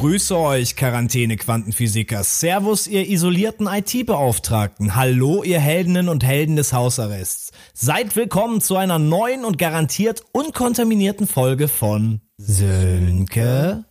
Grüße euch, Quarantäne-Quantenphysiker. Servus, ihr isolierten IT-Beauftragten. Hallo, ihr Heldinnen und Helden des Hausarrests. Seid willkommen zu einer neuen und garantiert unkontaminierten Folge von Sönke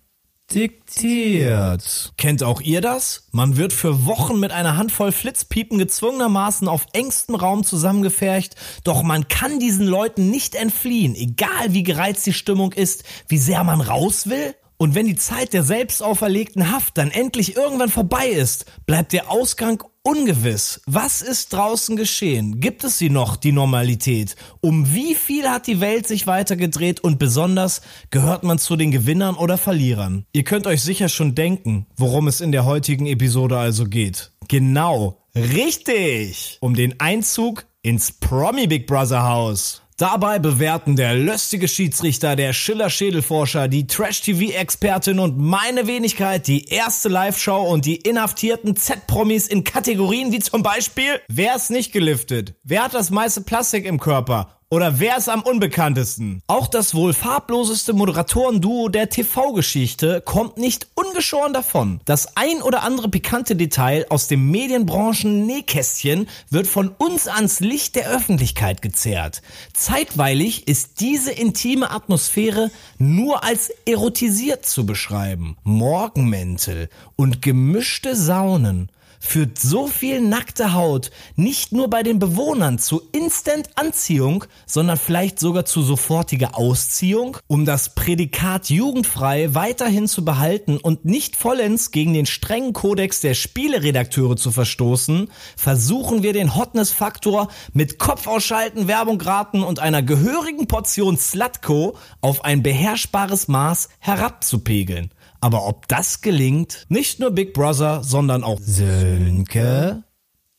diktiert. Kennt auch ihr das? Man wird für Wochen mit einer Handvoll Flitzpiepen gezwungenermaßen auf engstem Raum zusammengefercht, doch man kann diesen Leuten nicht entfliehen, egal wie gereizt die Stimmung ist, wie sehr man raus will. Und wenn die Zeit der selbst auferlegten Haft dann endlich irgendwann vorbei ist, bleibt der Ausgang ungewiss. Was ist draußen geschehen? Gibt es sie noch, die Normalität? Um wie viel hat die Welt sich weitergedreht und besonders gehört man zu den Gewinnern oder Verlierern? Ihr könnt euch sicher schon denken, worum es in der heutigen Episode also geht. Genau, richtig! Um den Einzug ins Promi Big Brother Haus. Dabei bewerten der löstige Schiedsrichter, der Schiller-Schädelforscher, die Trash-TV-Expertin und meine Wenigkeit die erste Live-Show und die inhaftierten Z-Promis in Kategorien wie zum Beispiel Wer ist nicht geliftet? Wer hat das meiste Plastik im Körper? Oder wer ist am unbekanntesten? Auch das wohl farbloseste Moderatorenduo der TV-Geschichte kommt nicht ungeschoren davon. Das ein oder andere pikante Detail aus dem Medienbranchen-Nähkästchen wird von uns ans Licht der Öffentlichkeit gezerrt. Zeitweilig ist diese intime Atmosphäre nur als erotisiert zu beschreiben. Morgenmäntel und gemischte Saunen führt so viel nackte Haut nicht nur bei den Bewohnern zu Instant-Anziehung, sondern vielleicht sogar zu sofortiger Ausziehung? Um das Prädikat jugendfrei weiterhin zu behalten und nicht vollends gegen den strengen Kodex der Spieleredakteure zu verstoßen, versuchen wir den Hotness-Faktor mit Kopfausschalten, Werbung raten und einer gehörigen Portion Slutko auf ein beherrschbares Maß herabzupegeln. Aber ob das gelingt, nicht nur Big Brother, sondern auch Sönke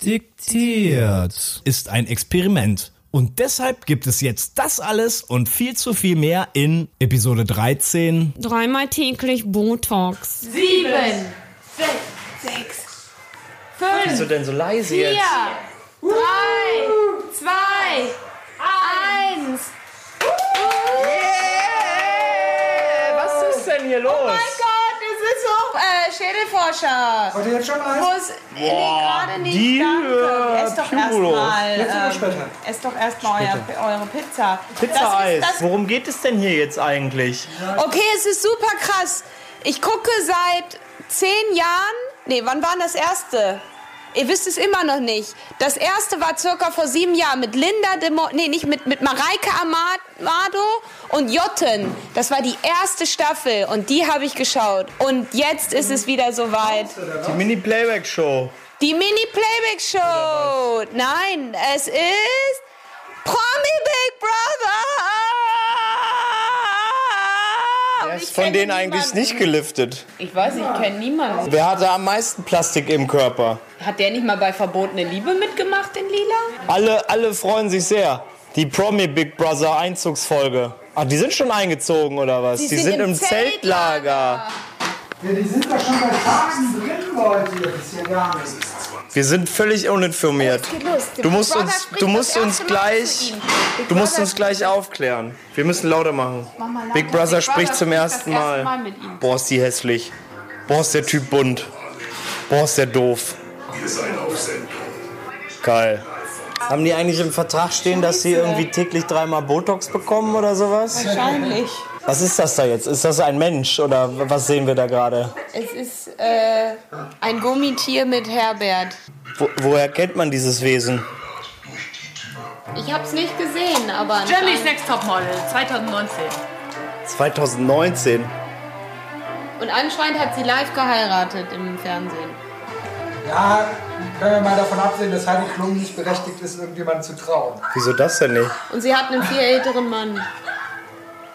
diktiert, ist ein Experiment. Und deshalb gibt es jetzt das alles und viel zu viel mehr in Episode 13. Dreimal täglich Botox. Sieben, sechs, sechs, fünf, Wieso denn so leise vier, jetzt? drei, zwei, eins. Was ist denn hier los? Oh mein Gott, es ist so äh, Schädelforscher. Heute jetzt schon eins? Muss, nee, gerade nicht. die, danke. Esst doch erstmal. Jetzt oder später? Esst doch erstmal euer, eure Pizza. Pizza-Eis. Das ist, das, Worum geht es denn hier jetzt eigentlich? okay, es ist super krass. Ich gucke seit zehn Jahren. Nee, wann war das erste? Ihr wisst es immer noch nicht. Das erste war circa vor sieben Jahren mit Linda de Mo nee, nicht mit, mit Mareike Amado und Jotten. Das war die erste Staffel und die habe ich geschaut. Und jetzt ist es wieder soweit. Die Mini-Playback-Show. Die Mini-Playback-Show. Nein, es ist Promi Big Brother. Wer ist von denen eigentlich niemanden. nicht geliftet? Ich weiß, ich kenne niemanden. Wer hatte am meisten Plastik im Körper? Hat der nicht mal bei Verbotene Liebe mitgemacht in Lila? Alle, alle freuen sich sehr. Die Promi Big Brother Einzugsfolge. Ach, die sind schon eingezogen oder was? die sind, im Zeltlager. Ja, die sind doch schon bei Tagen drin, Leute. Das ist ja gar nichts. Wir sind völlig uninformiert. Du musst uns, du musst uns gleich, du musst Brother uns gleich aufklären. Wir müssen lauter machen. lauter. Big Brother Big spricht Brother zum ersten erste Mal. Mal. Boah, ist die hässlich. Boah, ist der Typ bunt. Boah, ist der doof. Geil. Haben die eigentlich im Vertrag stehen, dass sie irgendwie täglich dreimal Botox bekommen oder sowas? Wahrscheinlich. Was ist das da jetzt? Ist das ein Mensch oder was sehen wir da gerade? Es ist äh, ein Gummitier mit Herbert. Wo, woher kennt man dieses Wesen? Ich hab's nicht gesehen, aber Germany's Next Topmodel 2019. 2019. und anscheinend hat sie live geheiratet im Fernsehen. Ja, können wir mal davon absehen, dass Heidi Klum nicht berechtigt ist, irgendjemandem zu trauen. Wieso das denn nicht? Und sie hat einen viel älteren Mann.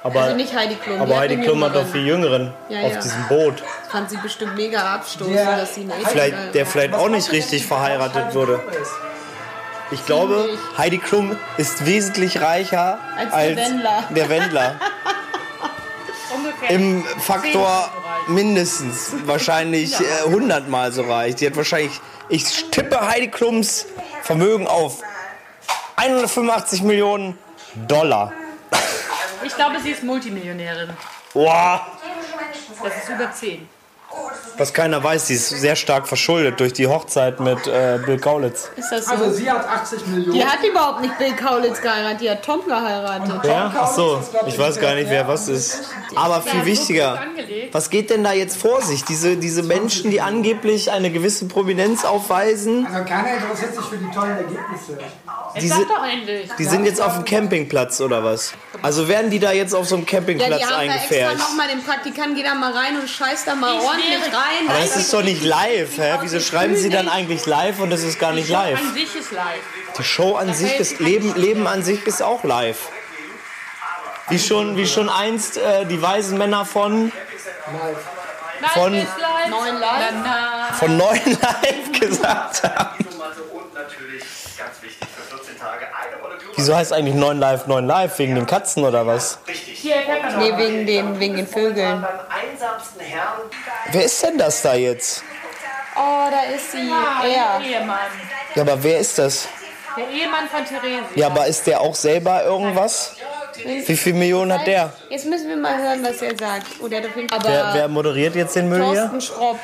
Aber, Also nicht Heidi Klum. die aber hat Heidi Klum hat doch jüngeren. viel Jüngeren Ja, auf ja. diesem Boot. Das fand sie bestimmt mega abstoßend, Ja. dass sie einen älteren Vielleicht, der vielleicht auch nicht richtig verheiratet wurde. Ich glaube, Ziemlich. Heidi Klum ist wesentlich reicher Als als, der Wendler. der Wendler. Im Faktor mindestens. Wahrscheinlich äh, 100 Mal so reich. Die hat wahrscheinlich, ich tippe Heidi Klums Vermögen auf 185 Millionen Dollar. Ich glaube, sie ist Multimillionärin. Boah, Das ist über 10. Was keiner weiß, die ist sehr stark verschuldet durch die Hochzeit mit äh, Bill Kaulitz. Ist das so? Also sie hat 80 Millionen. die hat überhaupt nicht Bill Kaulitz geheiratet, die hat Tom geheiratet. Ja? Ach so, ich weiß gar nicht, wer was ist. Aber viel wichtiger, was geht denn da jetzt vor sich? Diese, diese Menschen, die angeblich eine gewisse Prominenz aufweisen, Also keiner interessiert sich für die tollen Ergebnisse. Endlich. die sind jetzt auf dem Campingplatz oder was? Also werden die da jetzt auf so einem Ja, Campingplatz die haben da extra eingefärbt? nochmal den Praktikanten, geh da mal rein und scheiß da mal ordentlich wäre- rein. Aber es ist doch nicht live, hä? Wieso schreiben sie dann eigentlich live und es ist gar nicht live? An sich ist live. Die Show an sich ist, Leben, Leben an sich ist auch live. Wie schon, wie schon einst äh, die weisen Männer von, Von-. Neun live. Von neuen Live gesagt haben. Wieso heißt eigentlich 9 Live 9 Live? Wegen den Katzen oder was? Hier, Pepper. Nee, wegen den, wegen den Vögeln. Beim einsamsten Herrn Wer ist denn das da jetzt? Oh, da ist sie. Er. Der Ehemann. Ja, aber wer ist das? Der Ehemann von Therese. Ja, aber ist der auch selber irgendwas? Wie viele Millionen hat der? Jetzt müssen wir mal hören, was er sagt. Oh, der hat auf jeden Fall. Wer, Aber wer moderiert jetzt den Müll hier? Thorsten Schropp.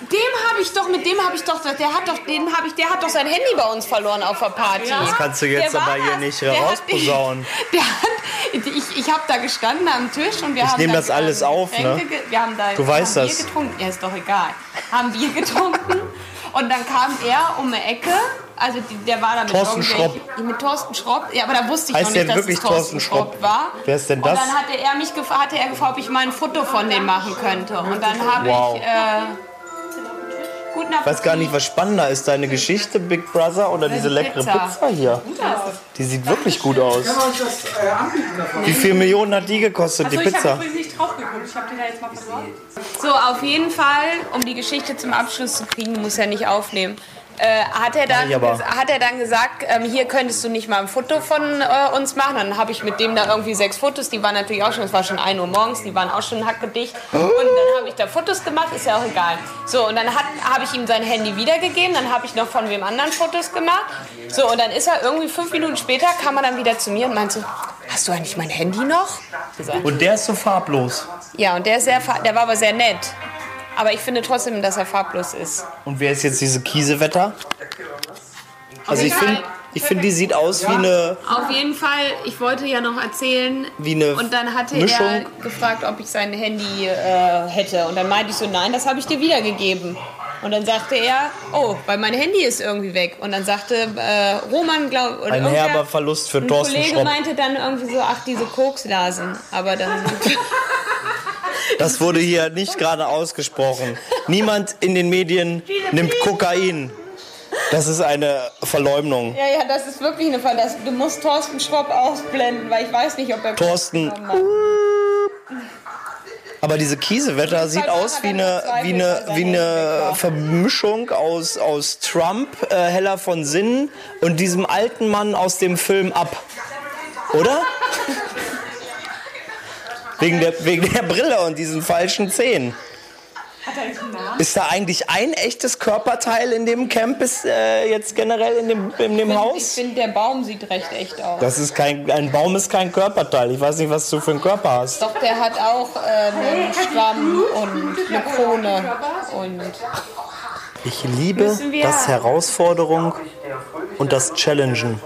Dem habe ich doch, mit dem habe ich doch, der hat doch, den habe ich, der hat doch sein Handy bei uns verloren auf der Party. Das kannst du jetzt Der aber hier nicht rausposaunen. Der hat, ich, ich habe da gestanden am Tisch und wir Ich haben nehm da, das alles auf, ne? Wir haben da Du weißt das. Bier getrunken. Ja, ist doch egal. Haben Bier getrunken und dann kam er um eine Ecke. Also der war da mit Thorsten irgendwelchen- Mit Thorsten Schropp. Ja, aber da wusste ich Heißt noch der nicht, dass wirklich es Thorsten Schropp Schropp? war. Wer ist denn Und das? dann hatte er mich gefragt, hatte er gefragt, ob ich mal ein Foto von dem machen könnte. Und dann habe Wow. ich äh, guten Ich weiß gar nicht, was spannender ist, deine Geschichte Big Brother oder diese die leckere Pizza. Hier? Die sieht wirklich gut aus. Können wir uns das äh, anbieten davon? Wie viel Millionen hat die gekostet, die ich habe Pizza? übrigens nicht drauf geguckt. Ich habe die da jetzt mal verloren. So, auf jeden Fall, um die Geschichte zum Abschluss zu kriegen, muss er nicht aufnehmen. Äh, hat, er dann, hat er dann gesagt, ähm, hier könntest du nicht mal ein Foto von äh, uns machen. Dann habe ich mit dem da irgendwie sechs Fotos, die waren natürlich auch schon, es war schon 1 Uhr morgens, die waren auch schon hackedicht. Und dann habe ich da Fotos gemacht, ist ja auch egal. So, und dann habe ich ihm sein Handy wiedergegeben, dann habe ich noch von wem anderen Fotos gemacht. So, und dann ist er irgendwie fünf Minuten später, kam er dann wieder zu mir und meinte so, hast du eigentlich mein Handy noch? Und der ist so farblos. Ja, und der, ist sehr, der war aber sehr nett. Aber ich finde trotzdem, dass er farblos ist. Und wer ist jetzt diese Kiesewetter? Also ich finde, ich find, die sieht aus wie eine, Auf jeden Fall, ich wollte ja noch erzählen. wie eine Und dann hatte Mischung. er gefragt, ob ich sein Handy äh, hätte. Und dann meinte ich so, nein, das habe ich dir wiedergegeben. Und dann sagte er, oh, weil mein Handy ist irgendwie weg. Und dann sagte äh, Roman, glaube ich, Ein herber Verlust für ein Thorsten Kollege Schropp. meinte dann irgendwie so, ach, diese Koksnasen. Aber dann... Das wurde hier nicht gerade ausgesprochen. Niemand in den Medien nimmt Kokain. Das ist eine Verleumdung. ja, ja, das ist wirklich eine. Das, du musst Thorsten Schropp ausblenden, weil ich weiß nicht, ob er... Thorsten. Aber diese Kiesewetter sieht aus wie eine, wie eine, wie eine Vermischung aus, aus Trump, äh, Heller von Sinnen und diesem alten Mann aus dem Film Ab. Oder? Wegen der, wegen der Brille und diesen falschen Zähnen. Ist da eigentlich ein echtes Körperteil in dem Camp ist, äh, jetzt generell in dem, in dem Ich Haus? finde, der Baum sieht recht echt aus. Das ist kein, ein Baum ist kein Körperteil. Ich weiß nicht, was du für einen Körper hast. Doch, der hat auch äh, einen Schwamm und eine Krone. Und Ich liebe das Herausforderung und das Challengen.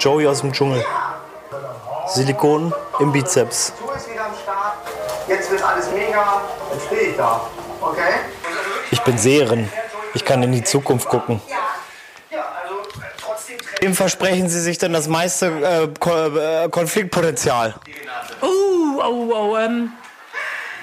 Joey aus dem Dschungel. Silikon im Bizeps. Du ist wieder am Start. Jetzt wird alles mega. Jetzt stehe ich da. Okay? Ich bin Seherin. Ich kann in die Zukunft gucken. Also Wem versprechen Sie sich denn das meiste äh, äh, Konfliktpotenzial? Oh, oh, oh. Ähm,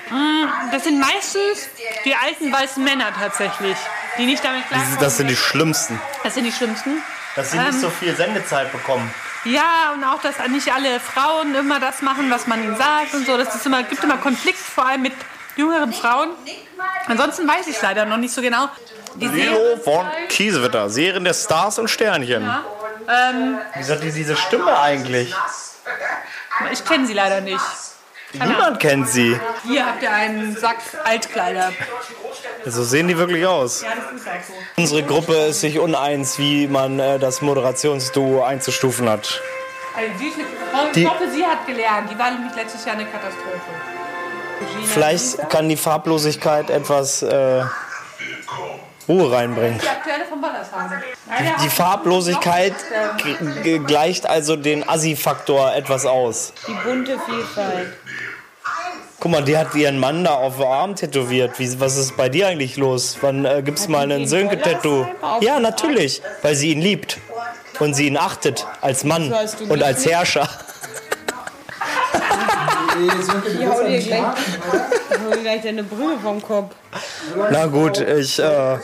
mm, das sind meistens die alten weißen Männer tatsächlich, die nicht damit klarkommen. Das sind die schlimmsten. Das sind die schlimmsten. Dass sie nicht so viel Sendezeit bekommen. Ja, und auch, dass nicht alle Frauen immer das machen, was man ihnen sagt und so. Das ist immer, gibt immer Konflikt, vor allem mit jüngeren Frauen. Ansonsten weiß ich leider noch nicht so genau. Die Lilo von Kiesewetter, Serien der Stars und Sternchen. ähm, Wie hat die diese Stimme eigentlich? ich kenne sie leider nicht. Niemand kennt sie. Hier habt ihr einen Sack Altkleider. So sehen die wirklich aus. Ja, das ist auch so. Unsere Gruppe ist sich uneins, wie man äh, das Moderationsduo einzustufen hat. Also, sie ist eine Ich Die- hoffe, sie hat gelernt. Die war nämlich letztes Jahr eine Katastrophe. Vielleicht kann die Farblosigkeit etwas äh, Ruhe reinbringen. Die aktuelle Ballershagen. Die Farblosigkeit gleicht also den Assi-Faktor etwas aus. Die bunte Vielfalt. Guck mal, die hat ihren Mann da auf dem Arm tätowiert. Wie, was ist bei dir eigentlich los? Wann äh, gibt's mal einen Sönke-Tattoo? Ja, natürlich, weil sie ihn liebt und sie ihn achtet als Mann und als Herrscher. Willst ja nicht gleich- oder? Hol gleich deine Brille vom Kopf. Na gut, ich. Äh.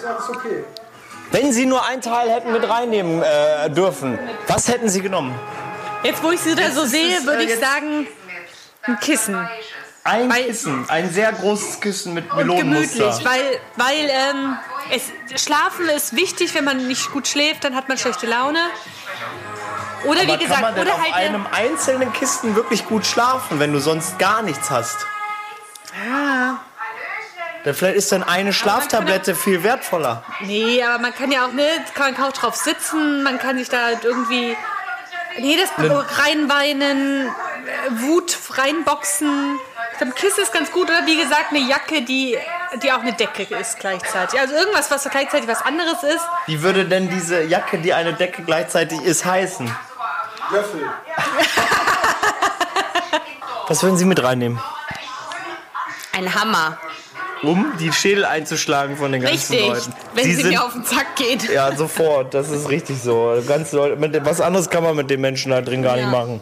Wenn Sie nur einen Teil hätten mit reinnehmen äh, dürfen, was hätten Sie genommen? Jetzt, wo ich sie da so sehe, würde äh, ich sagen, ein Kissen. Ein Weil- Kissen, ein sehr großes Kissen mit Und gemütlich, Melonenmuster. weil, weil ähm, es, Schlafen ist wichtig, wenn man nicht gut schläft, dann hat man schlechte Laune. Oder Aber wie gesagt, kann man denn oder auf halt eine- einem einzelnen Kisten wirklich gut schlafen, wenn du sonst gar nichts hast? Ja. Vielleicht ist dann eine Schlaftablette viel wertvoller. Nee, aber man kann ja auch, ne, kann auch drauf sitzen, man kann sich da halt irgendwie nee, das Ne. reinweinen, äh, Wut reinboxen. Ich glaube, Kissen ist ganz gut oder wie gesagt eine Jacke, die, die auch eine Decke ist gleichzeitig. Also irgendwas, was gleichzeitig was anderes ist. Wie würde denn diese Jacke, die eine Decke gleichzeitig ist, heißen? Löffel. Was würden Sie mit reinnehmen? Ein Hammer. Um die Schädel einzuschlagen von den ganzen Richtig. Leuten. Wenn sie, sind, mir auf den Zack geht. Ja, sofort. Das ist richtig so. Ganz Leute, was anderes kann man mit den Menschen da drin gar nicht machen.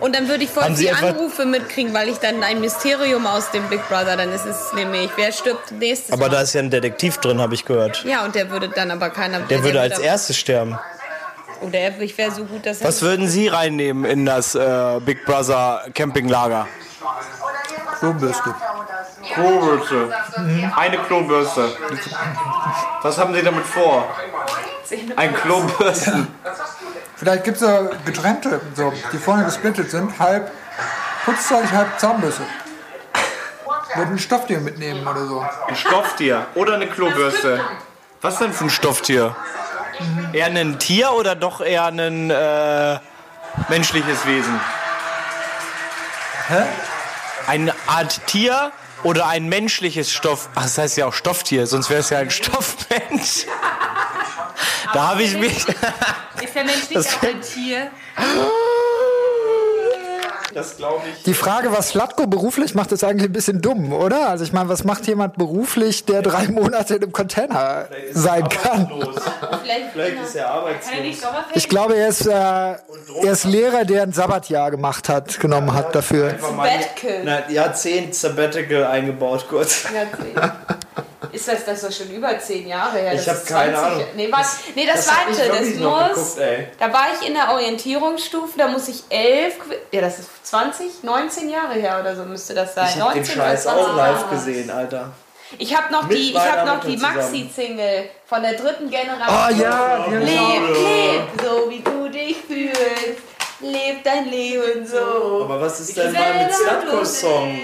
Und dann würde ich voll Sie die Anrufe mitkriegen, weil ich dann ein Mysterium aus dem Big Brother, dann ist es nämlich, wer stirbt nächstes Aber Mal. da ist ja ein Detektiv drin, habe ich gehört. Ja, und der würde dann aber keiner... Der würde als erstes sterben. Oder er, ich wäre so gut, dass er... Was würden Sie reinnehmen in das äh, Big Brother Campinglager? Klobürste. Eine Klobürste. Was haben Sie damit vor? Ein Klobürsten. Vielleicht gibt es ja getrennte, so, die vorne gesplittet sind. Halb Putzzeug, halb Zahnbürste. Würde ein Stofftier mitnehmen oder so. Ein Stofftier oder eine Klobürste. Was denn für ein Stofftier? Eher ein Tier oder doch eher ein äh, menschliches Wesen? Hä? Eine Art Tier oder ein menschliches Stoff? Ach, das heißt ja auch Stofftier, sonst wäre es ja ein Stoffmensch. Da habe ich mich. Ist der Mensch nicht auch ein Tier? Das glaube ich. Die Frage, was Slatko beruflich macht, ist eigentlich ein bisschen dumm, oder? Also ich meine, was macht jemand beruflich, der drei Monate in einem Container sein kann? Vielleicht ist er arbeitslos. Ich glaube, er ist, äh, er ist Lehrer, der ein Sabbatjahr gemacht hat, genommen hat dafür. Bettke. Na, Jahrzehnt Sabbatical eingebaut kurz. Ist das, das doch schon über zehn Jahre her? Ich Das hab ist keine 20 Ahnung. Nee, was, nee das, Das warte, das muss. geguckt. Da war ich in der Orientierungsstufe, da muss ich elf. Ja, das ist 20, 19 Jahre her oder so müsste das sein. Ich habe den 19 oder Scheiß 20 auch live gesehen, Alter. Ich habe noch Mit die, ich hab noch die. Maxi-Single von der dritten Generation. Ah ja, die Leb, leb, so wie du dich fühlst. Leb dein Leben so. Aber was ist denn mal mit Slatkos Song?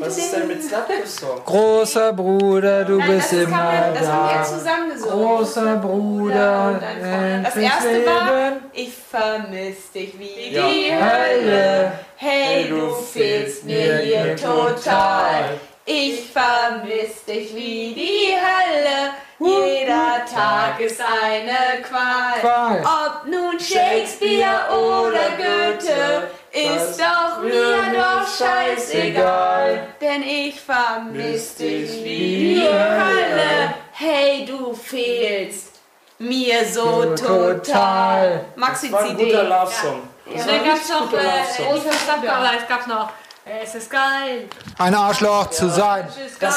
Was ist denn mit Slatkos Song? Großer Bruder, du Nein, bist das, immer man, das haben wir da. zusammen gesungen. Großer Bruder, Freund. Das erste war, Leben. ich vermiss dich wie Ja. die Hölle. Hey, du fehlst mir hier total. Ich vermiss dich wie die Hölle. Jeder Tag ist eine Qual. Qual. Ob nun Shakespeare oder Goethe, ist doch mir doch scheißegal. Denn ich vermiss dich wie die Hölle. Hey, du fehlst mir so total. Maxi War ein CD. guter Love-Song. Und dann gab es noch, guter äh, Love-Song. ich verstand gar nicht, es gab noch, es ist geil. Ein Arschloch zu sein. Ist geil.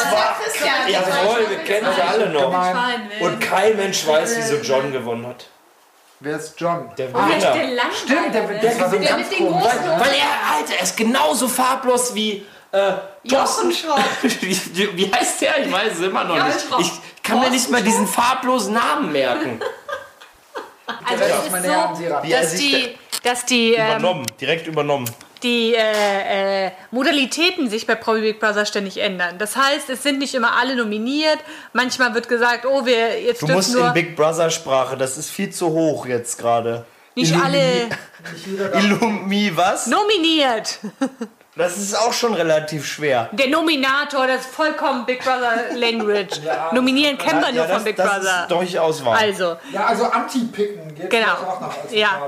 Christian, Jawohl, wir kennen sie alle noch. Und kein Mensch weiß, wieso John gewonnen hat. Wer ist John? Der Der Gewinner. Langweiler, Stimmt, der, ne? der war so ein Der mit den großen Weil er, Alter, er ist genauso farblos wie äh, Thorsten wie, wie heißt der? Ich weiß es immer noch nicht. Ich kann mir nicht mal diesen farblosen Namen merken. Also es ist meine so, dass die, dass die, ähm, Übernommen, direkt übernommen. Die äh, äh, Modalitäten sich bei Promi Big Brother ständig ändern. Das heißt, es sind nicht immer alle nominiert. Manchmal wird gesagt, oh, wir jetzt Du musst nur... in Big Brother Sprache, das ist viel zu hoch jetzt gerade. nicht alle Illumi was? nominiert. Das ist auch schon relativ schwer. Der Nominator, das ist vollkommen Big Brother Language. Nominieren kennen wir nur Ja, von Big das Brother. ist durchaus wahr. Also, Ja, also Anti-Picken geht Genau. auch noch als Ja.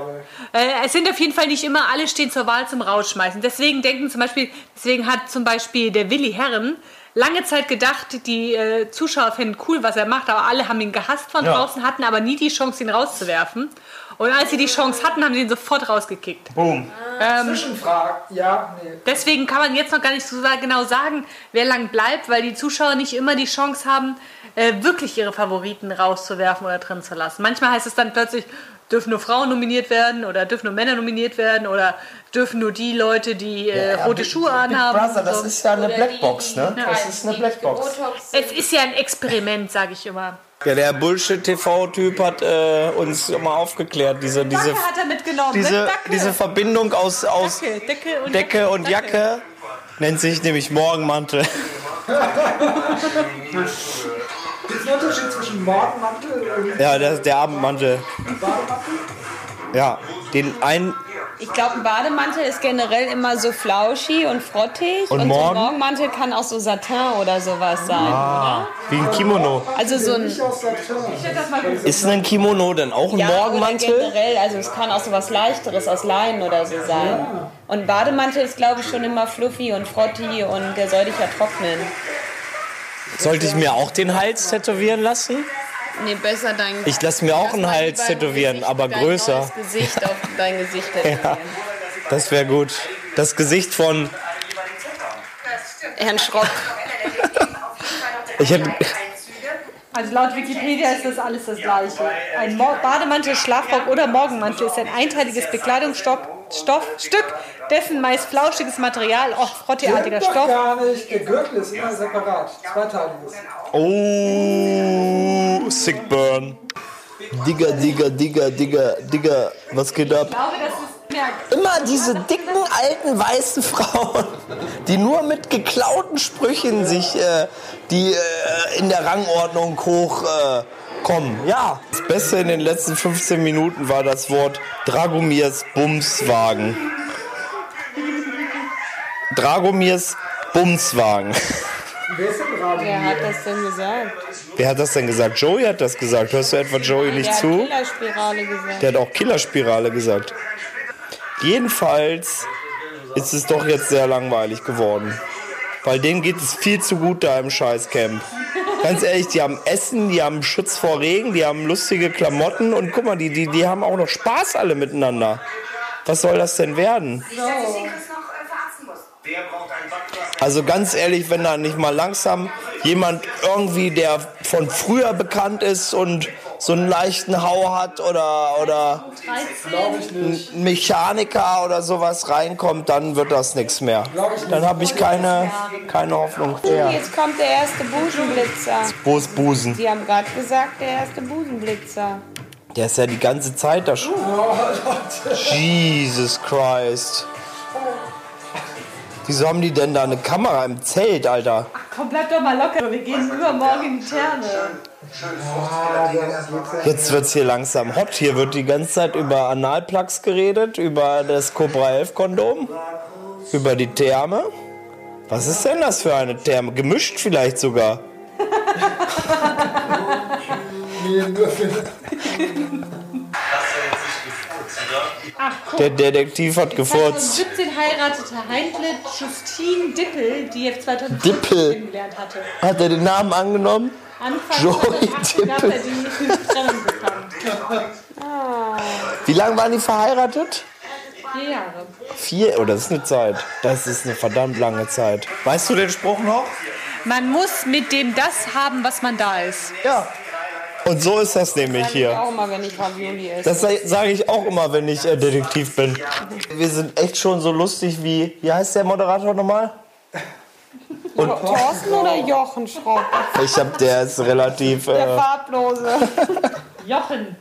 Äh, es sind auf jeden Fall nicht immer alle stehen zur Wahl zum Rausschmeißen. Deswegen denken zum Beispiel, deswegen hat zum Beispiel der Willi Herren lange Zeit gedacht, die äh, Zuschauer finden cool, was er macht, aber alle haben ihn gehasst von Ja. draußen, hatten aber nie die Chance, ihn rauszuwerfen. Und als sie die Chance hatten, haben sie ihn sofort rausgekickt. Boom. Zwischenfrage. Ja, nee. Deswegen kann man jetzt noch gar nicht so genau sagen, wer lang bleibt, weil die Zuschauer nicht immer die Chance haben, äh, wirklich ihre Favoriten rauszuwerfen oder drin zu lassen. Manchmal heißt es dann plötzlich, dürfen nur Frauen nominiert werden oder dürfen nur Männer nominiert werden oder dürfen nur die Leute, die äh, Ja, rote Big- Schuhe Big anhaben. Brother, das ist ja eine Oder Blackbox, die, ne? die- Das ist eine Blackbox. Es ist ja ein Experiment, sage ich immer. Ja, der Bullshit-TV-Typ hat äh, uns mal aufgeklärt. Diese, diese, Dacke hat er mitgenommen. diese, diese Verbindung aus, aus Dacke, Decke und Decke und Jacke nennt sich nämlich Morgenmantel. Gibt es einen Unterschied zwischen Morgenmantel und Ja, der, der Abendmantel. Bademantel? Ja, den einen Ich glaube, ein Bademantel ist generell immer so flauschig und frottig. Und so morgen? ein Morgenmantel kann auch so Satin oder sowas sein, wie ein Kimono. oder? Also so ein. Ist ein Kimono denn auch ein Ja, oder Morgenmantel? generell, also es kann auch so was Leichteres aus Leinen oder so sein. Und Bademantel ist, glaube ich, schon immer fluffy und frotti und der soll dich ja trocknen. Sollte ich mir auch den Hals tätowieren lassen? Nee, besser dein Ich lasse mir auch einen Hals tätowieren, Gesicht- aber dein größer. neues Gesicht auf dein Gesicht tätowieren. Das wäre gut. Das Gesicht von. Herrn Schrock. Ich hätte. Also laut Wikipedia ist das alles das gleiche. Ein Mo Bademantel, Schlafrock oder Morgenmantel ist ein einteiliges Bekleidungsstück, Stoffstück, dessen meist flauschiges Material, auch frotteartiger Stoff, gar nicht. Der Gürtel ist immer separat. Zweiteiliges. Oh, Sick Burn. Digga, Digga, Digga, Digga, Digga, was geht ab? Ich glaube, das ist mehr Immer diese dicken, alten, weißen Frauen, die nur mit geklauten Sprüchen sich äh, die äh, in der Rangordnung hoch äh, kommen. Ja, das Beste in den letzten 15 Minuten war das Wort Dragomirs Bumswagen. Dragomirs Bumswagen. Wer ist denn gerade? Wer hat das denn gesagt? Wer hat das denn gesagt? Joey hat das gesagt. Hörst du etwa Joey nicht Der hat zu? Killerspirale gesagt. Der hat auch Killerspirale gesagt. Jedenfalls ist es doch jetzt sehr langweilig geworden. Weil denen geht es viel zu gut da im Scheißcamp. Ganz ehrlich, die haben Essen, die haben Schutz vor Regen, die haben lustige Klamotten und guck mal, die, die, die haben auch noch Spaß alle miteinander. Was soll das denn werden? Also ganz ehrlich, wenn da nicht mal langsam jemand irgendwie, der von früher bekannt ist und so einen leichten Hau hat oder, oder ein Mechaniker oder sowas reinkommt, dann wird das nichts mehr. Dann habe ich keine, keine Hoffnung mehr. Jetzt kommt der erste Busenblitzer. Wo ist Busen? Sie haben gerade gesagt, der erste Busenblitzer. Der ist ja die ganze Zeit da schon. Jesus Christ. Wieso haben die denn da eine Kamera im Zelt, Alter? Komm, bleib doch mal locker. Wir gehen übermorgen in die Therme. Jetzt wird's hier langsam hot. Hier wird die ganze Zeit über Analplugs geredet, über das Cobra 11 Kondom, über die Therme. Was ist denn das für eine Therme? Gemischt vielleicht sogar. Der Detektiv hat gefurzt. 2017 heiratete Heindle Justine Dippel, die er 2015 Dippel. kennengelernt hatte. Hat er den Namen angenommen? Anfang Joey 2018 gab Dippel. er die Trennung bekannt. Wie lange waren die verheiratet? Vier Jahre. Vier? Oh, das ist eine Zeit. Das ist eine verdammt lange Zeit. Weißt du den Spruch noch? Man muss mit dem das haben, was man da ist. Ja. Und so ist das nämlich hier. Auch mal, wenn ich Ravioli esse. Das sage ich auch immer, wenn ich äh, Detektiv bin. Wir sind echt schon so lustig wie, wie heißt der Moderator nochmal? Thorsten oder Jochen Schrock? Ich hab, der ist relativ. Der Äh, Farblose. Jochen.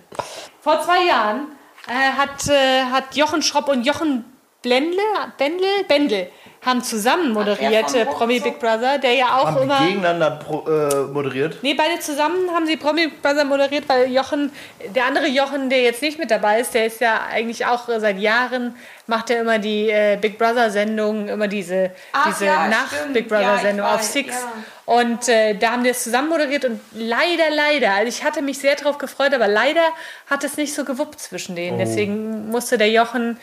Vor zwei Jahren äh, hat, äh, hat Jochen Schropp und Jochen Blendle, Bendel, Bendel haben zusammen moderiert, äh, Promi Big Brother, der ja auch Haben immer. die gegeneinander pro, äh, moderiert? Nee, beide zusammen haben sie Promi Big Brother moderiert, weil Jochen, der andere Jochen, der jetzt nicht mit dabei ist, der ist ja eigentlich auch seit Jahren, macht er immer die äh, Big Brother Sendungen, immer diese, Ach diese ja, stimmt. Brother Ja, Sendung auf weiß, Six. ja. Und äh, da haben die es zusammen moderiert und leider, leider, also ich hatte mich sehr darauf gefreut, aber leider hat es nicht so gewuppt zwischen denen. Oh. Deswegen musste der Jochen,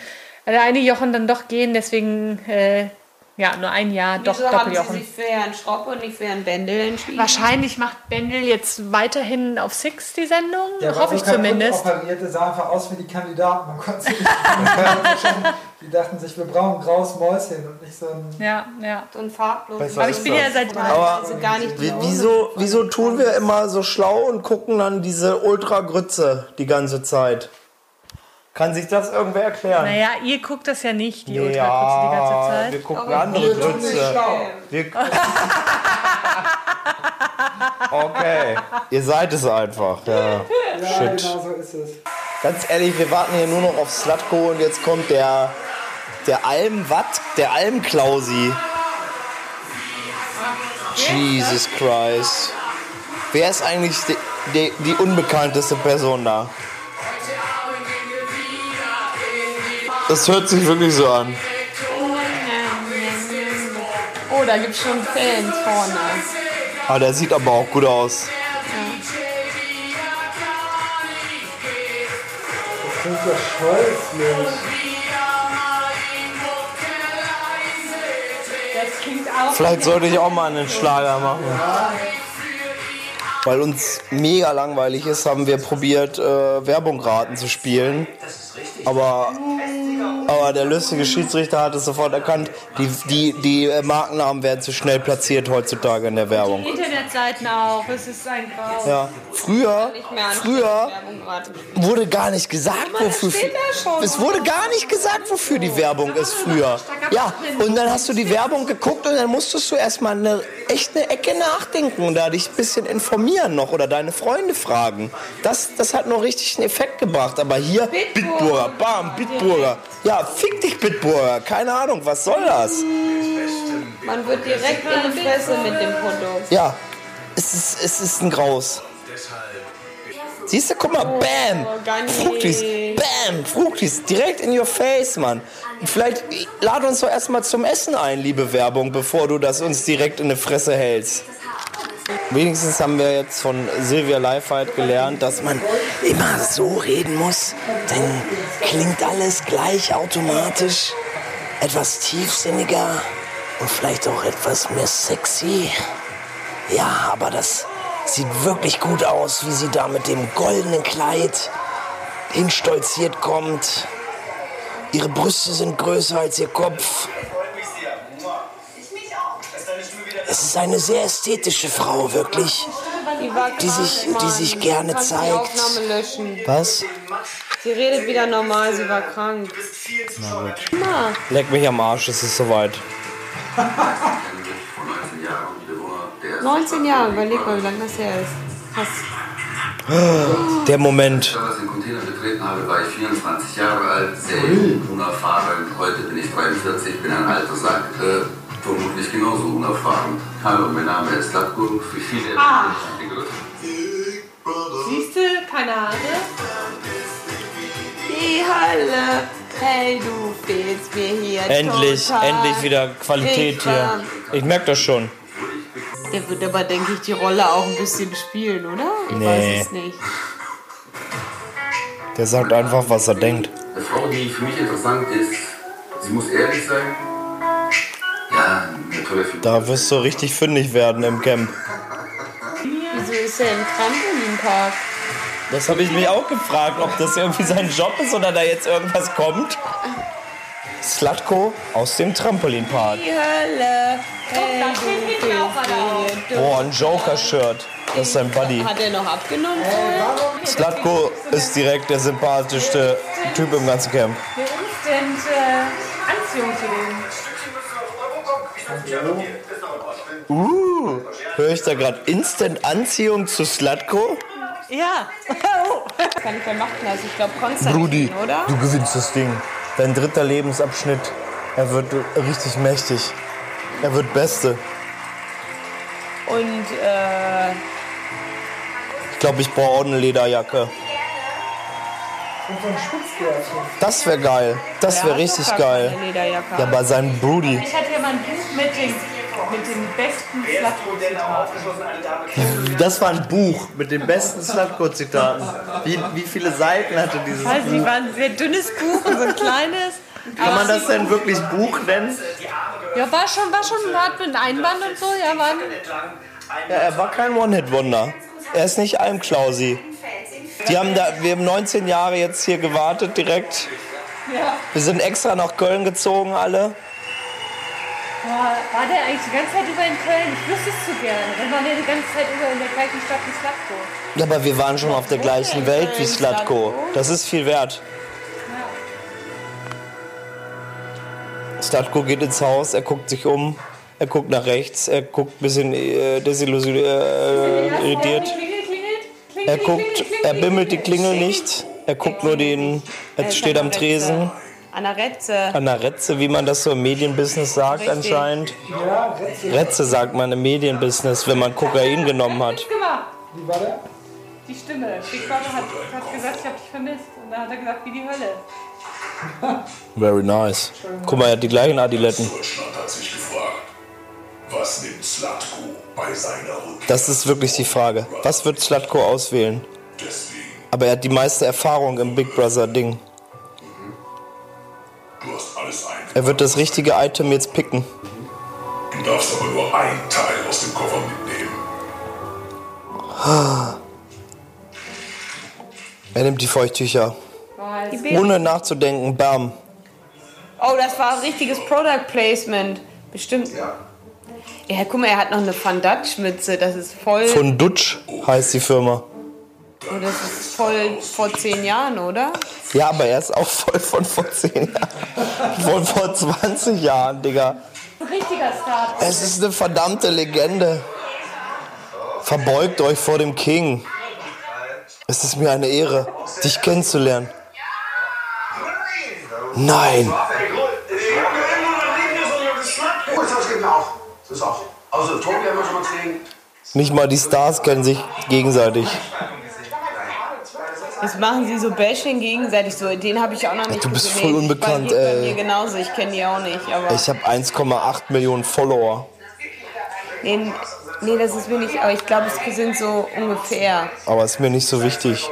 der eine Jochen dann doch gehen, deswegen äh, ja, nur ein Jahr, doch Wieso haben Sie Doppeljochen. sich für Herrn Schropp und nicht für Herrn Bendel entschieden? Wahrscheinlich macht Bendel jetzt weiterhin auf Six die Sendung, war hoffe ich zumindest. der sah einfach aus wie die Kandidaten. Man konnte sich. Die dachten sich, wir brauchen ein graues Mäuschen und nicht so ein. Ja, ja. So ein farblos. Aber ich bin das. ja seit Aber Also gar nicht wie, wieso, wieso tun wir immer so schlau und gucken dann diese Ultra-Grütze die ganze Zeit? Kann sich das irgendwer erklären? Naja, ihr guckt das ja nicht, die Ultrakurze die ganze ja, Zeit. wir gucken andere Grütze. Wir okay, ihr seid es einfach. Ja. Ja, Shit. genau so ist es. Ganz ehrlich, wir warten hier nur noch auf Slatko und jetzt kommt der, der Alm-Watt, der Alm-Klausi. Jesus Christ. Wer ist eigentlich die, die, die unbekannteste Person da? Das hört sich wirklich so an. Oh, da gibt es schon Fans vorne. Ah, der sieht aber auch gut aus. Das klingt ja scheußlich. Das klingt auch. Vielleicht sollte ich auch mal einen Schlager machen. Weil uns mega langweilig ist, haben wir probiert, äh, Werbung raten zu spielen. Aber, aber der lustige Schiedsrichter hat es sofort erkannt, die, die, die Markennamen werden zu schnell platziert heutzutage in der Werbung. Internetseiten auch, es ist ein Graus. Ja. Früher, früher wurde gar nicht gesagt, wofür. Es wurde gar nicht gesagt, wofür die Werbung ist früher. Ja, und dann hast du die Werbung geguckt und dann musstest du erstmal eine echt eine Ecke nachdenken und da dich ein bisschen informieren noch oder deine Freunde fragen. Das, das hat noch richtig einen Effekt gebracht. Aber hier Bitburger, bam, Bitburger. Ja, fick dich Bitburger. Keine Ahnung, was soll das? Man wird direkt in die Fresse mit dem Produkt. Ja, es ist, es ist ein Graus. Siehst du, guck mal, bam, Garnier. Fruchtis, bam, Fruchtis, direkt in your face, Mann. Vielleicht lad uns doch erstmal zum Essen ein, liebe Werbung, bevor du das uns direkt in die Fresse hältst. Wenigstens haben wir jetzt von Silvia Leifheit gelernt, dass man immer so reden muss, dann klingt alles gleich automatisch etwas tiefsinniger und vielleicht auch etwas mehr sexy. Ja, aber das sieht wirklich gut aus, wie sie da mit dem goldenen Kleid hinstolziert kommt. Ihre Brüste sind größer als ihr Kopf. Es ist eine sehr ästhetische Frau, wirklich. Die, war Die krank, sich- die sich gerne zeigt. Was? Sie redet wieder normal, sie war krank. Na, Leck mich am Arsch, es ist soweit. 19 Jahre, überleg mal, wie lange das her ist. Krass. Der Moment. Als ich den Container betreten habe, war ich 24 Jahre alt, sehr jung, unerfahren. Heute bin ich 43, bin ein alter Sack, äh, vermutlich genauso unerfahren. Hallo, mein Name ist Latko, für viele Ah. Siehst du, keine Haare. Die Hölle. Hey, du fehlst mir hier. Endlich, total. endlich wieder Qualität hier. Ich merke das schon. Der wird aber, denke ich, die Rolle auch ein bisschen spielen, oder? Ich Nee. weiß es nicht. Der sagt einfach, was er denkt. Eine Frau, die für mich interessant ist, sie muss ehrlich sein. Ja, eine tolle Figur. Da wirst du richtig fündig werden im Camp. Wieso ist er im Trampolinpark? Das habe ich mich auch gefragt, ob das irgendwie sein Job ist oder da jetzt irgendwas kommt. Slatko aus dem Trampolinpark. Die Hölle. Oh, ein Joker-Shirt. Das ist sein Buddy. Hat er noch abgenommen? Slatko ist direkt der sympathischste Typ im ganzen Camp. Instant äh, Anziehung zu dem. Uh, höre ich da gerade Instant-Anziehung zu Slatko? Ja. Kann ich wer macht das? Ich glaube Konstantin, Brudi, oder? du gewinnst das Ding. Dein dritter Lebensabschnitt Er wird richtig mächtig. Er wird Beste. Und äh, Ich glaube, ich brauche auch eine Lederjacke. Und so ein Spitzgärtchen. Das wäre geil. Das wäre richtig geil. Ja, bei seinem Broody. Ich hatte ja mal ein Buch mit den, mit den besten Slatko-Zitaten. Das war ein Buch mit den besten Slutko-Zitaten. Wie, wie viele Seiten hatte dieses Also, die Buch? waren ein sehr dünnes Buch und so ein kleines. Kann man das denn wirklich Buch nennen? Ja, war schon, war schon hart mit Einband und so. Ja, war Ja, er war kein One-Hit-Wonder. Er ist nicht Almklausi. Die haben da, wir haben 19 Jahre jetzt hier gewartet direkt. Wir sind extra nach Köln gezogen alle. War, war der eigentlich die ganze Zeit über in Köln? Ich wüsste es zu gerne. Dann war der die ganze Zeit über in der gleichen Stadt wie Slatko. Ja, aber wir waren schon auf der gleichen Welt wie Slatko. Das ist viel wert. Slatko geht ins Haus, er guckt sich um, er guckt nach rechts, er guckt ein bisschen äh, desillusioniert, äh, irritiert. Er guckt, er bimmelt die Klingel nicht, er guckt nur den, er steht am Tresen. Anna Retze. An der Retze, wie man das so im Medienbusiness sagt Richtig. anscheinend. Ja, Rätsel. Retze sagt man im Medienbusiness, wenn man Kokain genommen hat. gemacht. Wie war der? Die Stimme. Big Brother hat, hat gesagt, ich habe dich vermisst. Und dann hat er gesagt, wie die Hölle. Very nice. Guck mal, er hat die gleichen Adiletten. Deutschland hat sich gefragt, was nimmt Slatko bei seiner Rückkehr? Das ist wirklich die Frage. Was wird Slatko auswählen? Aber er hat die meiste Erfahrung im Big Brother Ding. Er wird das richtige Item jetzt picken. Du darfst aber nur ein Teil aus dem Koffer mitnehmen. Er nimmt die Feuchttücher. Ohne nachzudenken, bam. Oh, das war ein richtiges Product Placement. Bestimmt. Ja, guck mal, er hat noch eine Van Dutch Mütze. Das ist voll. Von Dutsch heißt die Firma. Oh, das ist voll vor zehn Jahren, oder? Ja, aber er ist auch voll von vor 10 Jahren. Von vor 20 Jahren, Digga. Ein richtiger Star. Es ist eine verdammte Legende. Verbeugt euch vor dem King. Es ist mir eine Ehre, dich kennenzulernen. Nein. Also. Nicht mal die Stars kennen sich gegenseitig. Jetzt machen sie so Bashing gegenseitig. So, den habe ich auch noch nicht du bist gesehen. voll unbekannt, Bei, bei ey. mir genauso. Ich kenne die auch nicht. Aber Ich habe 1,8 Millionen Follower. nee, nee, das ist mir nicht. Aber ich glaube, es sind so ungefähr. Aber ist mir nicht so wichtig.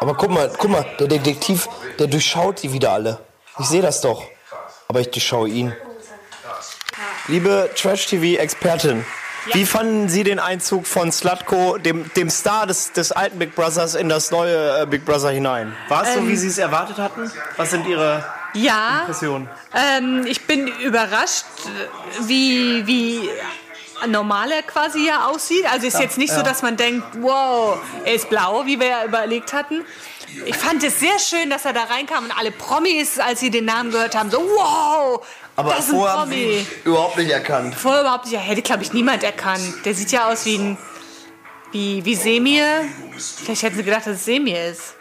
Aber guck mal, guck mal, der Detektiv, der durchschaut die wieder alle. Ich sehe das doch. Aber ich durchschaue ihn. Liebe Trash-TV-Expertin, wie fanden Sie den Einzug von Slutko, dem, dem Star des, des alten Big Brothers, in das neue äh, Big Brother hinein? War es so, wie Sie es erwartet hatten? Was sind Ihre Ja, Impressionen? ähm, ich bin überrascht, wie, wie normal er quasi ja aussieht. Also ist jetzt nicht so, dass man denkt, wow, er ist blau, wie wir ja überlegt hatten. Ich fand es sehr schön, dass er da reinkam und alle Promis, als sie den Namen gehört haben, so wow, Aber das ist ein Promi. überhaupt nicht erkannt. Vorher überhaupt nicht, hätte glaube ich niemand erkannt. Der sieht ja aus wie ein wie, wie Semir. Vielleicht hätten sie gedacht, dass es Semir ist.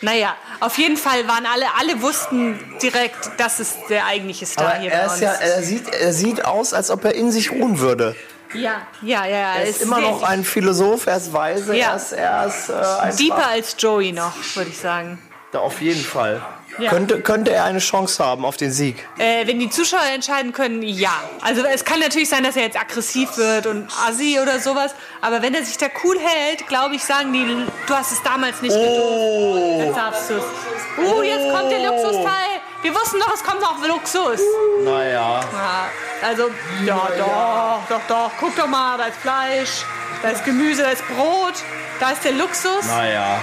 Naja, auf jeden Fall waren alle, alle wussten direkt, das ist der eigentliche Star Aber hier er, bei ist ja, er, sieht, er sieht aus, als ob er in sich ruhen würde. Ja, ja, ja. Er ist immer noch ein Philosoph, er ist weise, Ja. er ist, er ist äh, einfach- Deeper als Joey noch, würde ich sagen. Ja, Auf jeden Fall. Ja. Könnte, könnte er eine Chance haben auf den Sieg? Äh, wenn die Zuschauer entscheiden können, ja. Also es kann natürlich sein, dass er jetzt aggressiv wird und assi oder sowas. Aber wenn er sich da cool hält, glaube ich, sagen die, du hast es damals nicht gedurft. Jetzt darfst du es. Uh, jetzt kommt der Luxusteil. Wir wussten doch, es kommt noch Luxus. Naja. Ja, also, ja, doch, doch, doch. Guck doch mal, da ist Fleisch, da ist Gemüse, da ist Brot, da ist der Luxus. Naja.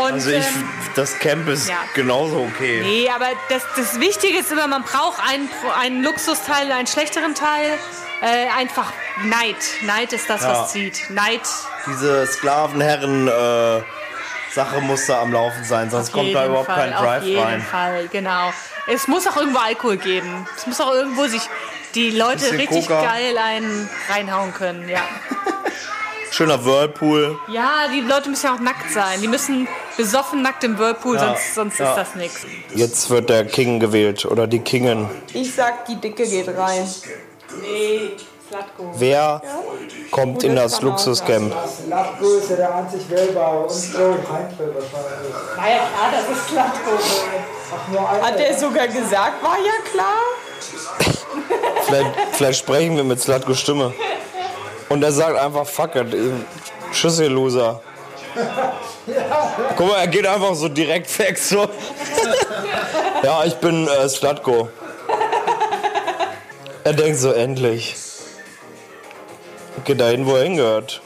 Und, Also ich, ähm, das Camp ist ja. genauso okay. Nee, aber das, das Wichtige ist immer, man braucht einen, einen Luxusteil und einen schlechteren Teil. Äh, einfach Neid. Neid ist das, Ja. was zieht. Neid. Diese Sklavenherren äh, Sache muss da am Laufen sein, sonst auf kommt da überhaupt Fall, kein Auf Drive jeden rein. Fall, genau. Es muss auch irgendwo Alkohol geben. Es muss auch irgendwo sich die Leute richtig Coca. geil einen reinhauen können. Ja. Schöner Whirlpool. Ja, die Leute müssen ja auch nackt sein. Die müssen besoffen nackt im Whirlpool, Ja. sonst, sonst Ja. ist das nichts. Jetzt wird der King gewählt oder die Kingin. Ich sag, die Dicke geht rein. Nee, Slatko. Wer kommt in das Luxuscamp? Latko ist ja der einzig wählbare und so wahrscheinlich. War ja klar, das ist Slatko. Hat er sogar gesagt, war ja klar. Vielleicht, vielleicht sprechen wir mit Slatkos Stimme. Und er sagt einfach, fuck it, Tschüss, ihr Loser. Guck mal, er geht einfach so direkt weg. So. ja, ich bin äh, Slatko. Er denkt so, endlich. Geht dahin, wo er hingehört.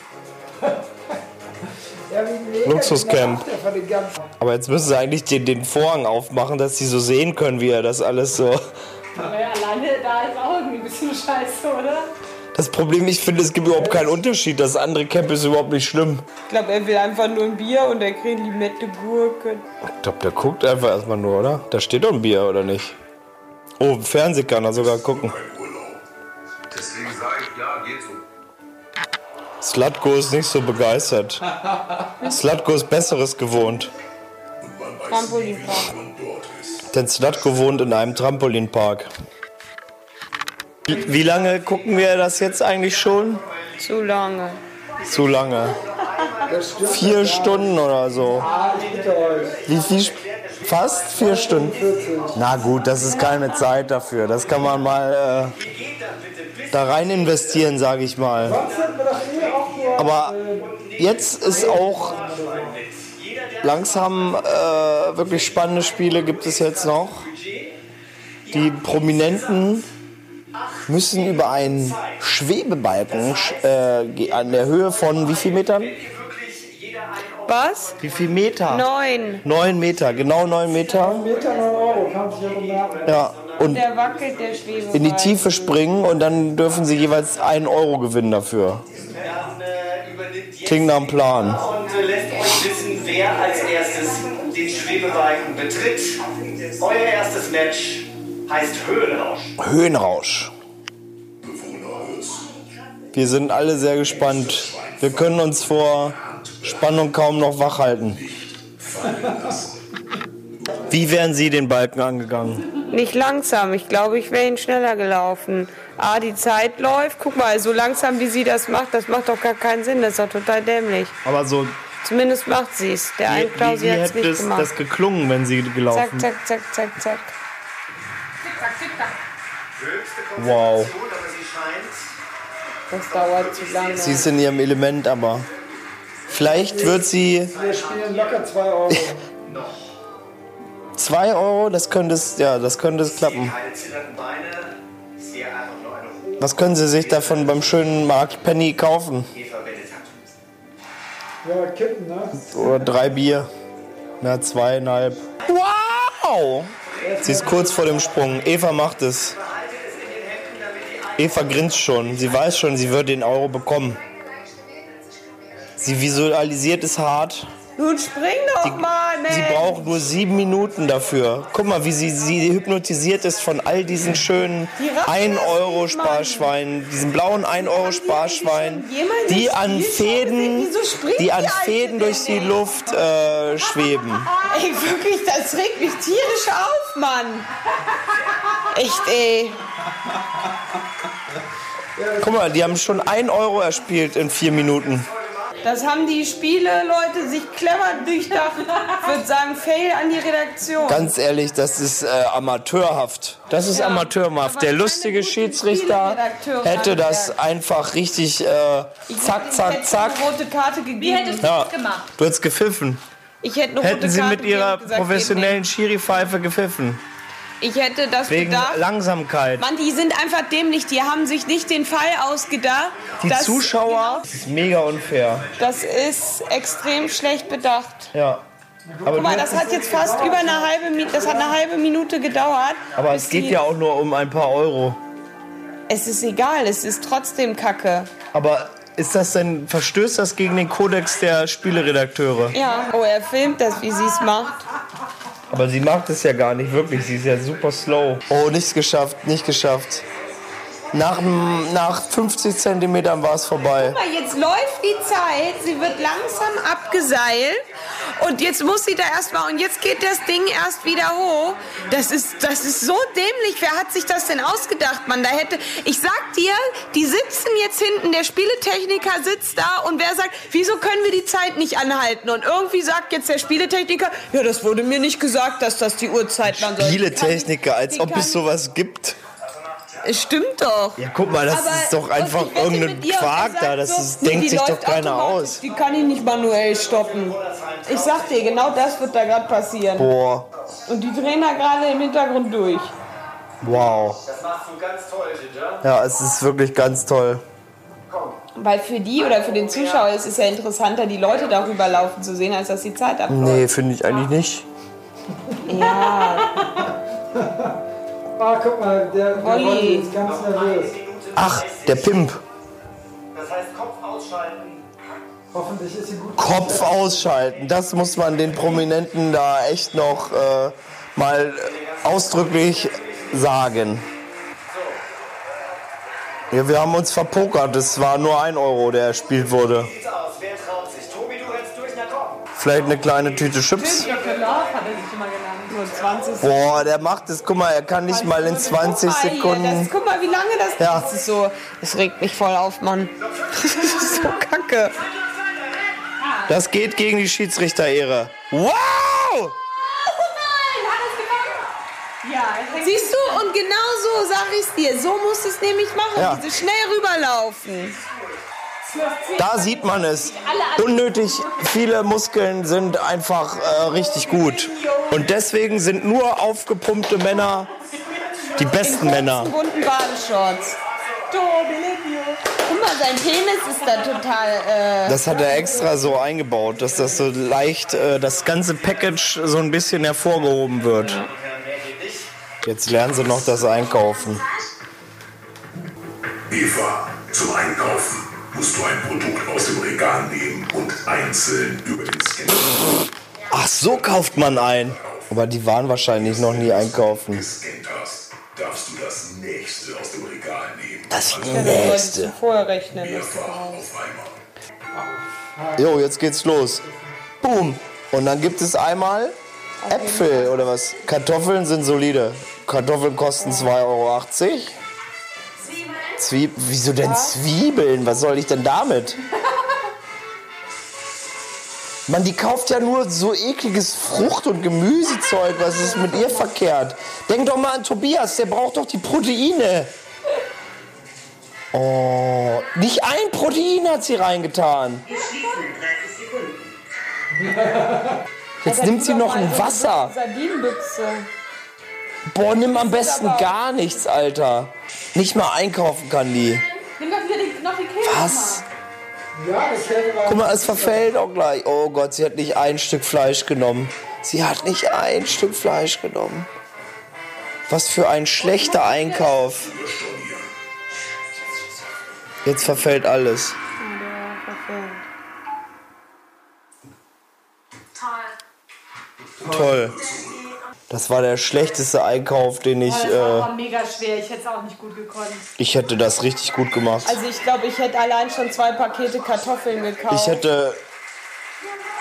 Luxuscamp. Aber jetzt müssen sie eigentlich den, den Vorhang aufmachen, dass sie so sehen können, wie er das alles so. Aber ja, alleine da ist auch irgendwie ein bisschen scheiße, oder? Das Problem, ich finde, es gibt überhaupt keinen Unterschied. Das andere Camp ist überhaupt nicht schlimm. Ich glaube, er will einfach nur ein Bier und er kriegt Limette Gurke. Ich glaube, der guckt einfach erstmal nur, oder? Da steht doch ein Bier, oder nicht? Oh, im Fernsehen kann er sogar gucken. Deswegen sage ich. Slatko ist nicht so begeistert. Slatko ist Besseres gewohnt. Trampolinpark. Denn Slatko wohnt in einem Trampolinpark. Wie lange gucken wir das jetzt eigentlich schon? Zu lange. Zu lange. Vier Stunden oder so. Wie viel? Fast vier Stunden. Na gut, das ist keine Zeit dafür. Das kann man mal äh, da rein investieren, sage ich mal. Aber jetzt ist auch langsam äh, wirklich spannende Spiele gibt es jetzt noch. Die Prominenten müssen über einen Schwebebalken sch- äh, an der Höhe von wie viel Metern? Was? Wie viel Meter? Neun. Neun Meter, genau neun Meter. Meter 9 Euro, kann sich ja. Ja, und Der wackelt, der Schwebe. in die Tiefe springen und dann dürfen sie jeweils einen Euro gewinnen dafür. Klingt nach einem Plan. Und äh, lässt euch wissen, wer als erstes den Schwebebalken betritt. Euer erstes Match heißt Höhenrausch. Höhenrausch. Wir sind alle sehr gespannt. Wir können uns vor Spannung kaum noch wach halten. Wie wären Sie den Balken angegangen? Nicht langsam. Ich glaube, ich wäre ihn schneller gelaufen. Ah, die Zeit läuft. Guck mal, so langsam wie sie das macht, das macht doch gar keinen Sinn. Das ist doch total dämlich. Aber so, Zumindest macht sie es. Der wie, ein wie, Klausi wie hat es hätte nicht das, gemacht. das geklungen, wenn Sie Zack, gelaufen zack, zack, zack, zack. Wow. Aber sie scheint Das dauert zu lange. Sie ist in ihrem Element, aber vielleicht wird sie Wir spielen locker 2 Euro. 2 Euro, das könnte es, ja, das könnte es klappen. Was können Sie sich davon beim schönen Markt Penny kaufen? Ja, kippen, ne? Oder drei Bier. Na, zweieinhalb. Wow! Sie ist kurz vor dem Sprung. Eva macht es. Eva grinst schon. Sie weiß schon, sie wird den Euro bekommen. Sie visualisiert es hart. Nun spring doch mal, Mensch. Sie braucht nur sieben Minuten dafür. Guck mal, wie sie, sie hypnotisiert ist von all diesen schönen Die raffen das 1-Euro-Sparschweinen, diesen blauen 1-Euro-Sparschweinen, jemals die das an Fäden, die an die Fäden durch die Luft äh, schweben. Ey, wirklich, das regt mich tierisch auf, Mann. Echt, ey. Guck mal, die haben schon 1 Euro erspielt in vier Minuten. Das haben die Spiele-Leute sich clever durchdacht. Ich würde sagen, Fail an die Redaktion. Ganz ehrlich, das ist äh, amateurhaft. Das ist Ja, amateurhaft. Der lustige Schiedsrichter hätte das einfach richtig äh, Ich zack, hätte zack, eine zack. rote Karte gegeben. Wie hättest du Ja, das gemacht? du hättest gepfiffen. Ich hätte eine rote Hätten sie mit ihrer gesagt, professionellen Schiri-Pfeife gepfiffen. Ich hätte das Wegen gedacht. Langsamkeit. Mann, die sind einfach dämlich. Die haben sich nicht den Fall ausgedacht. Die dass- Zuschauer, das ist mega unfair. Das ist extrem schlecht bedacht. Ja. Aber, Guck mal, das hat jetzt fast über eine halbe Minute, das hat eine halbe Minute gedauert. aber es geht ja auch nur um ein paar Euro. Es ist egal, es ist trotzdem Kacke. Aber ist das denn, verstößt das gegen den Kodex der Spieleredakteure? Ja. Oh, er filmt das, wie sie es macht. Aber sie macht es ja gar nicht wirklich. Sie ist ja super slow. Oh, nichts geschafft, nicht geschafft. Nach, nach 50 Zentimetern war es vorbei. Guck mal, jetzt läuft die Zeit, sie wird langsam abgeseilt und jetzt muss sie da erstmal und jetzt geht das Ding erst wieder hoch. Das ist, das ist so dämlich. Wer hat sich das denn ausgedacht, Mann? Da hätte, ich sag dir, die sitzen jetzt hinten, der Spieletechniker sitzt da und wer sagt, wieso können wir die Zeit nicht anhalten? Und irgendwie sagt jetzt der Spieletechniker, ja, das wurde mir nicht gesagt, dass das die Uhrzeit lang soll. Spieletechniker, als ob es sowas gibt. Es stimmt doch. Ja, guck mal, das Aber- ist doch einfach irgendein Quark da. Das so, ist, nee, denkt sich doch keiner aus. Die kann ich nicht manuell stoppen. Ich sag dir, genau das wird da gerade passieren. Boah, Und die drehen da gerade im Hintergrund durch. wow. Das machst du ganz toll, Ginger. Ja, es ist wirklich ganz toll. Weil für die oder für den Zuschauer ist es ja interessanter, die Leute darüber laufen zu sehen, als dass die Zeit abläuft. Nee, finde ich eigentlich nicht. Ja, Ah, guck mal, der, der Olli. Olli ist ganz nervös. Ach, der Pimp. Das heißt, Kopf ausschalten. Hoffentlich ist sie gut. Kopf ausschalten. Das muss man den Prominenten da echt noch äh, mal ausdrücklich sagen. Ja, wir haben uns verpokert. Es war nur ein Euro, der erspielt wurde. Vielleicht eine kleine Tüte Chips. 20 Sekunden. Boah, der macht das. Guck mal, er kann nicht mal in 20 Sekunden. Guck mal, wie lange das ja. ist. Das ist so, das regt mich voll auf, Mann. Das ist so kacke. Das geht gegen die Schiedsrichterehre. Wow! Siehst du, und genau so sag ich's dir. So musst du es nämlich machen. Ja. Diese schnell rüberlaufen. Da sieht man es. Unnötig viele Muskeln sind einfach äh, richtig gut. Und deswegen sind nur aufgepumpte Männer die besten Männer. bunten Badeshorts. Guck mal, sein Penis ist da total. Äh, Das hat er extra so eingebaut, dass das so leicht, äh, das ganze Package so ein bisschen hervorgehoben wird. Jetzt lernen sie noch das Einkaufen. Eva, zum Einkaufen musst du ein Produkt aus dem Regal nehmen und einzeln über den Scanner Ach, so kauft man ein. Aber die waren wahrscheinlich noch nie einkaufen. darfst du das nächste aus dem Regal nehmen. Das du nächste. vorher rechnen. Jo, jetzt geht's los. Boom. Und dann gibt es einmal Äpfel oder was? Kartoffeln sind solide. Kartoffeln kosten 2,80 Euro. Zwieb Wieso denn Zwiebeln? Was soll ich denn damit? Mann, die kauft ja nur so ekliges Frucht- und Gemüsezeug. Was ist mit ihr verkehrt? Denk doch mal an Tobias, der braucht doch die Proteine. Oh, nicht ein Protein hat sie reingetan. Jetzt nimmt sie noch ein Wasser. Sardinenbüchse. Boah, nimm am besten gar nichts, Alter. Nicht mal einkaufen kann die. Nimm doch wieder die, noch die Käse. Was? Ja, das Guck mal, es verfällt auch gleich. Oh Gott, sie hat nicht ein Stück Fleisch genommen. Sie hat nicht ein Stück Fleisch genommen. Was für ein schlechter Einkauf. Jetzt verfällt alles. Toll. Das war der schlechteste Einkauf, den ich. Das Äh, war mega schwer. Ich hätte es auch nicht gut gekonnt. ich hätte das richtig gut gemacht. Also ich glaube, ich hätte allein schon zwei Pakete Kartoffeln gekauft. Ich hätte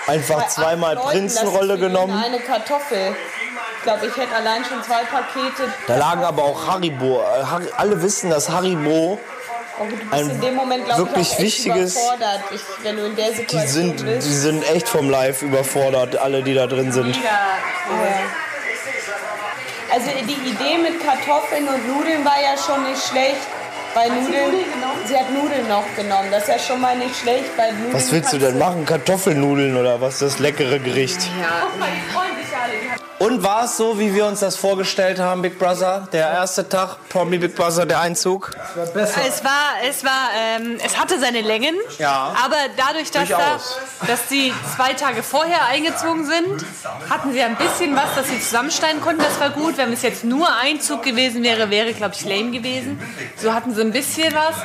einfach Bei zweimal Leuten, Prinzenrolle das genommen. Eine Kartoffel. Ich glaube, ich hätte allein schon zwei Pakete. Da lagen aber auch Haribo. Äh, Har alle wissen, dass Haribo, Oh, du bist ein in dem Moment, glaube ich, wirklich echt wichtiges- überfordert, ich, wenn du in der die Situation sind, bist. die sind echt vom Live überfordert, alle, die da drin sind. Also die Idee mit Kartoffeln und Nudeln war ja schon nicht schlecht. Bei Nudeln, sie hat Nudeln noch genommen. Das ist ja schon mal nicht schlecht. Bei Nudeln Was willst du denn machen? Kartoffelnudeln oder was? Das leckere Gericht. Die Und war es so, wie wir uns das vorgestellt haben, Big Brother? Der erste Tag, Promi Big Brother, der Einzug? Es war, es war, ähm, es hatte seine Längen. Ja. Aber dadurch, dass, da, Durchaus. dass die zwei Tage vorher eingezogen sind, hatten sie ein bisschen was, das sie zusammenschneiden konnten. Das war gut. Wenn es jetzt nur Einzug gewesen wäre, wäre, glaube ich, lame gewesen. So hatten sie ein bisschen was.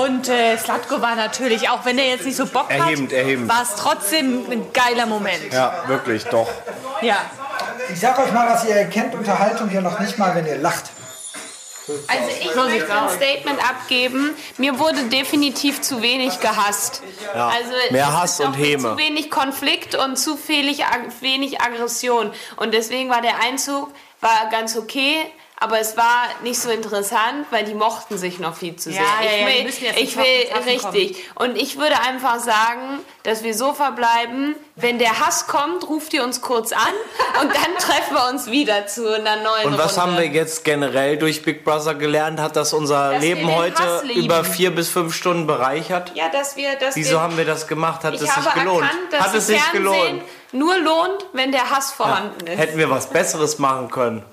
Und äh, Slatko war natürlich, auch wenn er jetzt nicht so Bock Erhebend, hat, erhebend. war es trotzdem ein geiler Moment. Ja, wirklich, doch. Ja. Ich sag euch mal was, ihr erkennt Unterhaltung ja noch nicht mal, wenn ihr lacht. Also ich möchte ein Statement abgeben. Mir wurde definitiv zu wenig gehasst. Ja, also mehr Hass und Häme. Zu wenig Konflikt und zu wenig, wenig Aggression. Und deswegen war der Einzug war ganz okay. Aber es war nicht so interessant, weil die mochten sich noch viel zu Ja, sehr. ja, ich ja, will, müssen jetzt ich will richtig. Und ich würde einfach sagen, dass wir so verbleiben, wenn der Hass kommt, ruft ihr uns kurz an und dann treffen wir uns wieder zu einer neuen Und was Runde. haben wir jetzt generell durch Big Brother gelernt? Hat das unser Dass Leben heute über vier bis fünf Stunden bereichert? Ja, dass wir, dass Wieso wir, haben wir das gemacht? Hat es sich gelohnt? erkannt, Hat es das sich gelohnt? nur lohnt, wenn der Hass vorhanden ist. Hätten wir was Besseres machen können?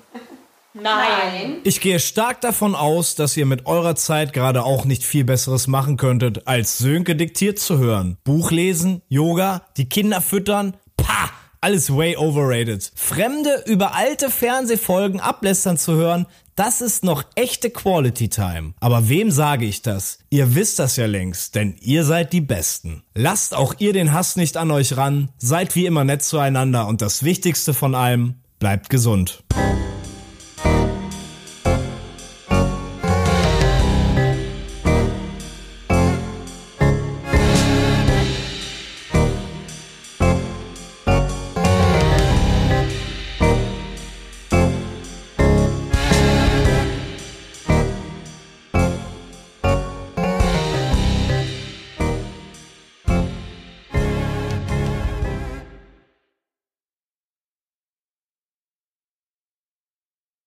Nein. Ich gehe stark davon aus, dass ihr mit eurer Zeit gerade auch nicht viel Besseres machen könntet, als Sönke diktiert zu hören. Buch lesen, Yoga, die Kinder füttern, pah, alles way overrated. Fremde über alte Fernsehfolgen ablästern zu hören, das ist noch echte Quality Time. Aber wem sage ich das? Ihr wisst das ja längst, denn ihr seid die Besten. Lasst auch ihr den Hass nicht an euch ran, seid wie immer nett zueinander und das Wichtigste von allem, bleibt gesund.